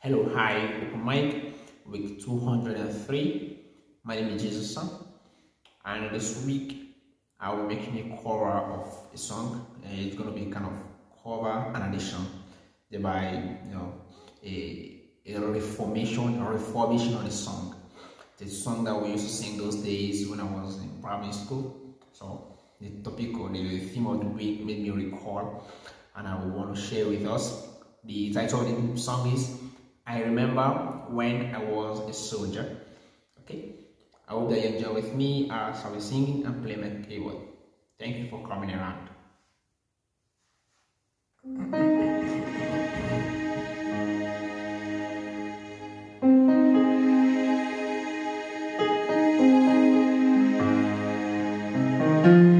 Hello, Hive, open mic, week 203. My name is Jesus Son, and this week I will be making a cover of a song. Uh, it's going to be kind of cover and addition, thereby, you know, a, a reformation or reformation of the song. The song that we used to sing those days when I was in primary school. So the topic or the theme of the week made me recall, and I will want to share with us. The title of the song is I remember when I was a soldier. Okay, I hope that you enjoy with me uh, as I will singing and play my keyboard. Thank you for coming around. Mm-hmm.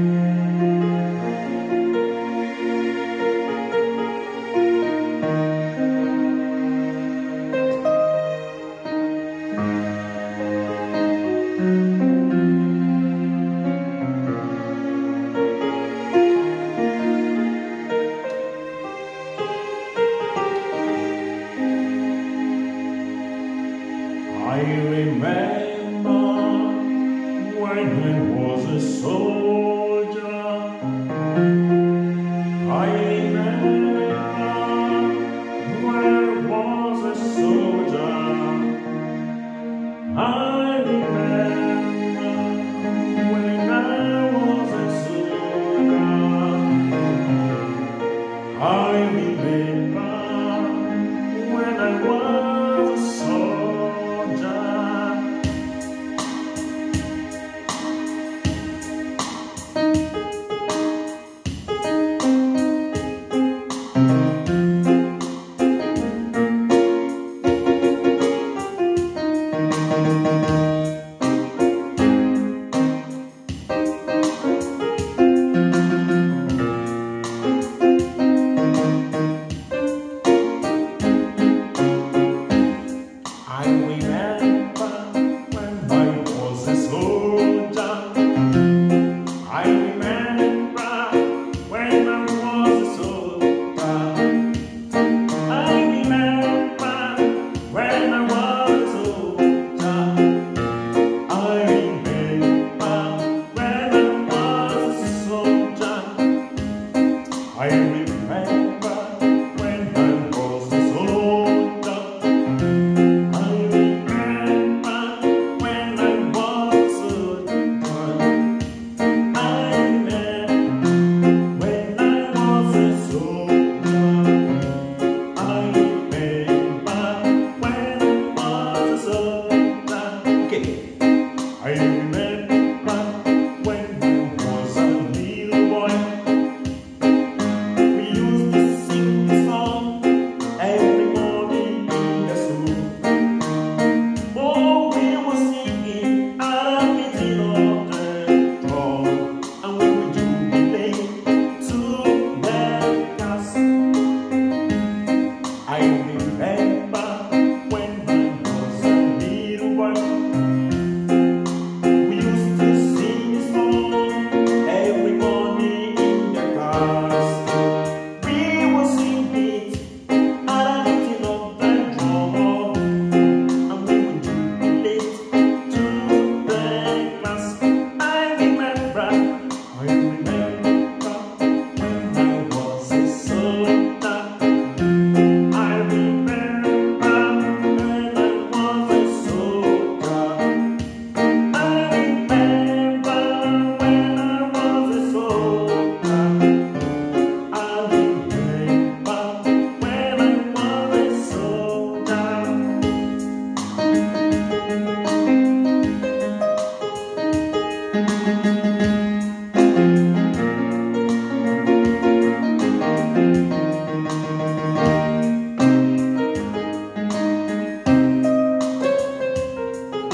I remember when I was a soldier. I remember was a soldier. I remember when I was a soldier. I 哎。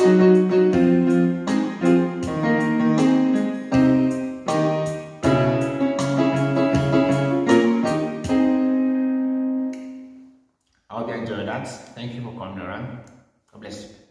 I hope you enjoyed that. Thank you for coming around. God bless you.